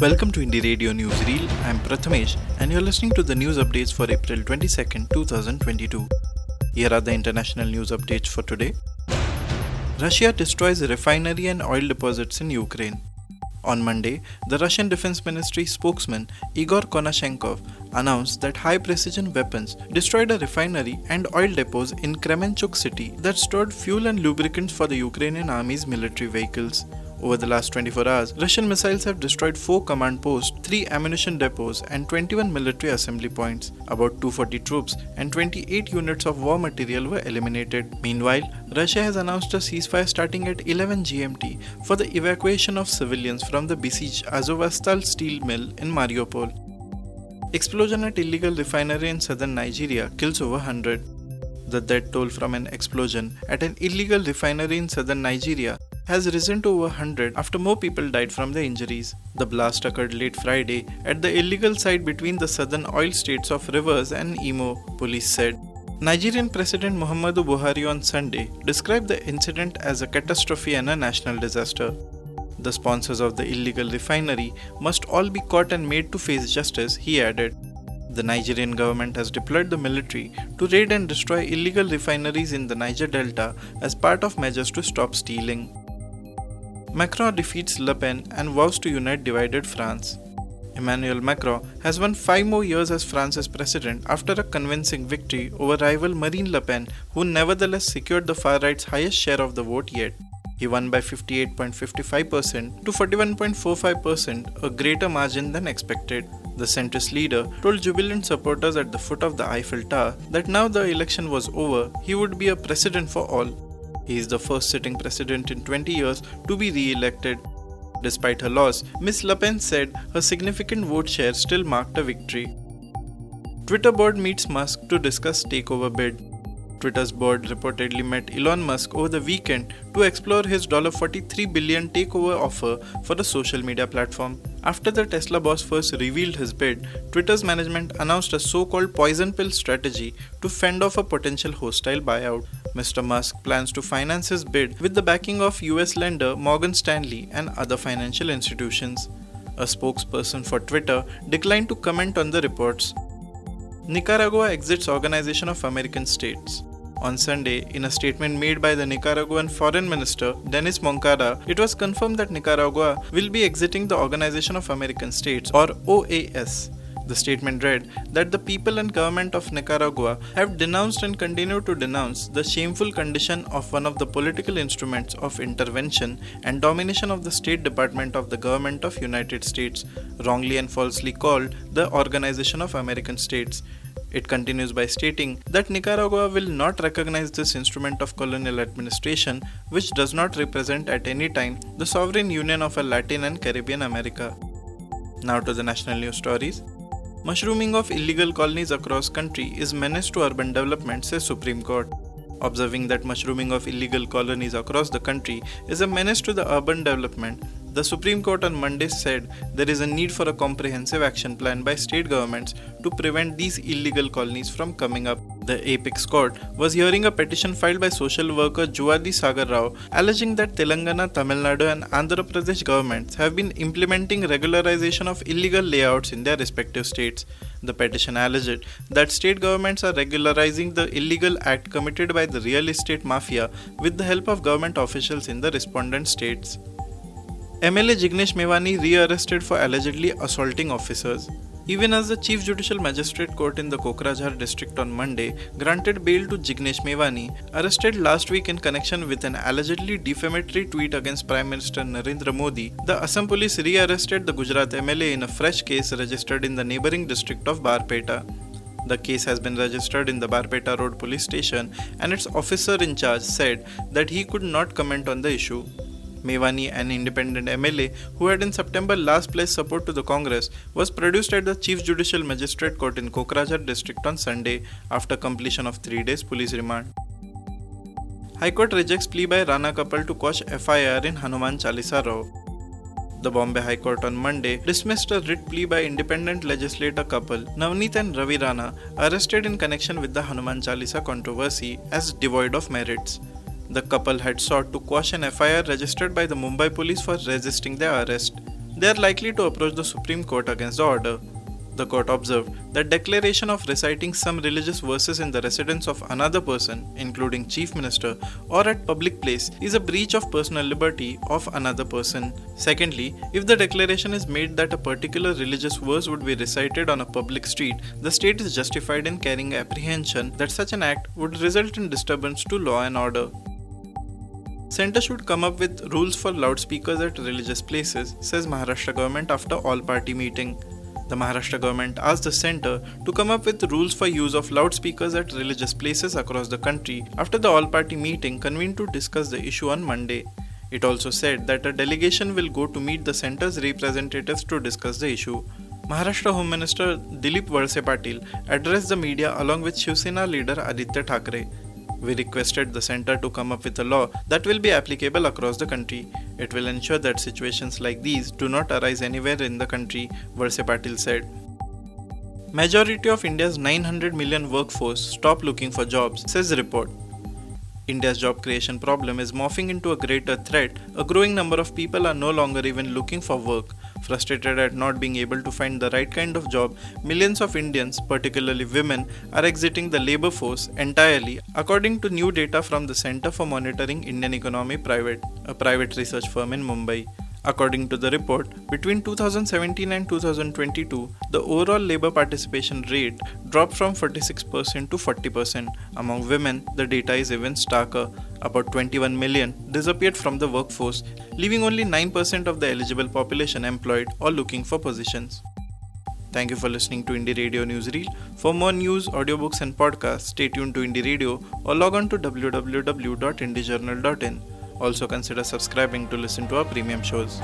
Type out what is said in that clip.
Welcome to Indie Radio Newsreel. I'm Prathamesh and you're listening to the news updates for April 22nd, 2022. Here are the international news updates for today. Russia destroys refinery and oil deposits in Ukraine. On Monday, the Russian Defense Ministry spokesman Igor Konashenkov announced that high precision weapons destroyed a refinery and oil depots in Kremenchuk city that stored fuel and lubricants for the Ukrainian army's military vehicles. Over the last 24 hours, Russian missiles have destroyed 4 command posts, 3 ammunition depots, and 21 military assembly points. About 240 troops and 28 units of war material were eliminated. Meanwhile, Russia has announced a ceasefire starting at 11 GMT for the evacuation of civilians from the besieged Azovstal steel mill in Mariupol. Explosion at illegal refinery in southern Nigeria kills over 100. The death toll from an explosion at an illegal refinery in southern Nigeria has risen to over 100 after more people died from the injuries. The blast occurred late Friday at the illegal site between the southern oil states of Rivers and Imo, police said. Nigerian President Muhammadu Buhari on Sunday described the incident as a catastrophe and a national disaster. The sponsors of the illegal refinery must all be caught and made to face justice, he added. The Nigerian government has deployed the military to raid and destroy illegal refineries in the Niger Delta as part of measures to stop stealing. Macron defeats Le Pen and vows to unite divided France. Emmanuel Macron has won five more years as France's president after a convincing victory over rival Marine Le Pen, who nevertheless secured the far right's highest share of the vote yet. He won by 58.55% to 41.45%, a greater margin than expected. The centrist leader told jubilant supporters at the foot of the Eiffel Tower that now the election was over, he would be a president for all. He is the first sitting president in 20 years to be re elected. Despite her loss, Ms. Le Pen said her significant vote share still marked a victory. Twitter board meets Musk to discuss takeover bid. Twitter's board reportedly met Elon Musk over the weekend to explore his 43 billion takeover offer for the social media platform. After the Tesla boss first revealed his bid, Twitter's management announced a so called poison pill strategy to fend off a potential hostile buyout. Mr. Musk plans to finance his bid with the backing of US lender Morgan Stanley and other financial institutions. A spokesperson for Twitter declined to comment on the reports. Nicaragua exits Organization of American States. On Sunday, in a statement made by the Nicaraguan Foreign Minister Denis Moncada, it was confirmed that Nicaragua will be exiting the Organization of American States or OAS. The statement read that the people and government of Nicaragua have denounced and continue to denounce the shameful condition of one of the political instruments of intervention and domination of the State Department of the Government of United States, wrongly and falsely called the Organization of American States. It continues by stating that Nicaragua will not recognize this instrument of colonial administration, which does not represent at any time the sovereign union of a Latin and Caribbean America. Now to the national news stories. Mushrooming of illegal colonies across country is menace to urban development, says Supreme Court. Observing that mushrooming of illegal colonies across the country is a menace to the urban development, the Supreme Court on Monday said there is a need for a comprehensive action plan by state governments to prevent these illegal colonies from coming up. The apex court was hearing a petition filed by social worker Juvvadi Sagar Rao alleging that Telangana, Tamil Nadu, and Andhra Pradesh governments have been implementing regularization of illegal layouts in their respective states. The petition alleged that state governments are regularizing the illegal act committed by the real estate mafia with the help of government officials in the respondent states. MLA Jignesh Mevani rearrested for allegedly assaulting officers. Even as the Chief Judicial Magistrate Court in the Kokrajhar district on Monday granted bail to Jignesh Mevani, arrested last week in connection with an allegedly defamatory tweet against Prime Minister Narendra Modi, the Assam police rearrested the Gujarat MLA in a fresh case registered in the neighboring district of Barpeta. The case has been registered in the Barpeta Road police station and its officer in charge said that he could not comment on the issue. Mevani, an independent MLA who had in September last pledged support to the Congress, was produced at the Chief Judicial Magistrate Court in Kokrajhar district on Sunday after completion of three days police remand. High Court rejects plea by Rana couple to quash FIR in Hanuman Chalisa row. The Bombay High Court on Monday dismissed a writ plea by independent legislator couple Navneet and Ravi Rana arrested in connection with the Hanuman Chalisa controversy as devoid of merits. The couple had sought to quash an FIR registered by the Mumbai police for resisting their arrest. they are likely to approach the Supreme Court against the order. The court observed that declaration of reciting some religious verses in the residence of another person, including chief minister, or at public place is a breach of personal liberty of another person. Secondly, if the declaration is made that a particular religious verse would be recited on a public street, the state is justified in carrying apprehension that such an act would result in disturbance to law and order. Centre should come up with rules for loudspeakers at religious places, says Maharashtra government after all party meeting. The Maharashtra government asked the centre to come up with rules for use of loudspeakers at religious places across the country after the all party meeting convened to discuss the issue on Monday. It also said that a delegation will go to meet the centre's representatives to discuss the issue. Maharashtra Home Minister Dilip Valse Patil addressed the media along with Shiv Sena leader Aditya Thackeray. We requested the centre to come up with a law that will be applicable across the country. It will ensure that situations like these do not arise anywhere in the country, Valse Patil said. Majority of India's 900 million workforce stop looking for jobs, says the report. India's job creation problem is morphing into a greater threat. A growing number of people are no longer even looking for work. Frustrated at not being able to find the right kind of job, millions of Indians, particularly women, are exiting the labor force entirely, according to new data from the Center for Monitoring Indian Economy Private, a private research firm in Mumbai. According to the report, between 2017 and 2022, the overall labor participation rate dropped from 46% to 40%. Among women, the data is even starker. About 21 million disappeared from the workforce, leaving only 9% of the eligible population employed or looking for positions. Thank you for listening to Indie Radio Newsreel. For more news, audiobooks, and podcasts, stay tuned to Indie Radio or log on to www.indiejournal.in. Also consider subscribing to listen to our premium shows.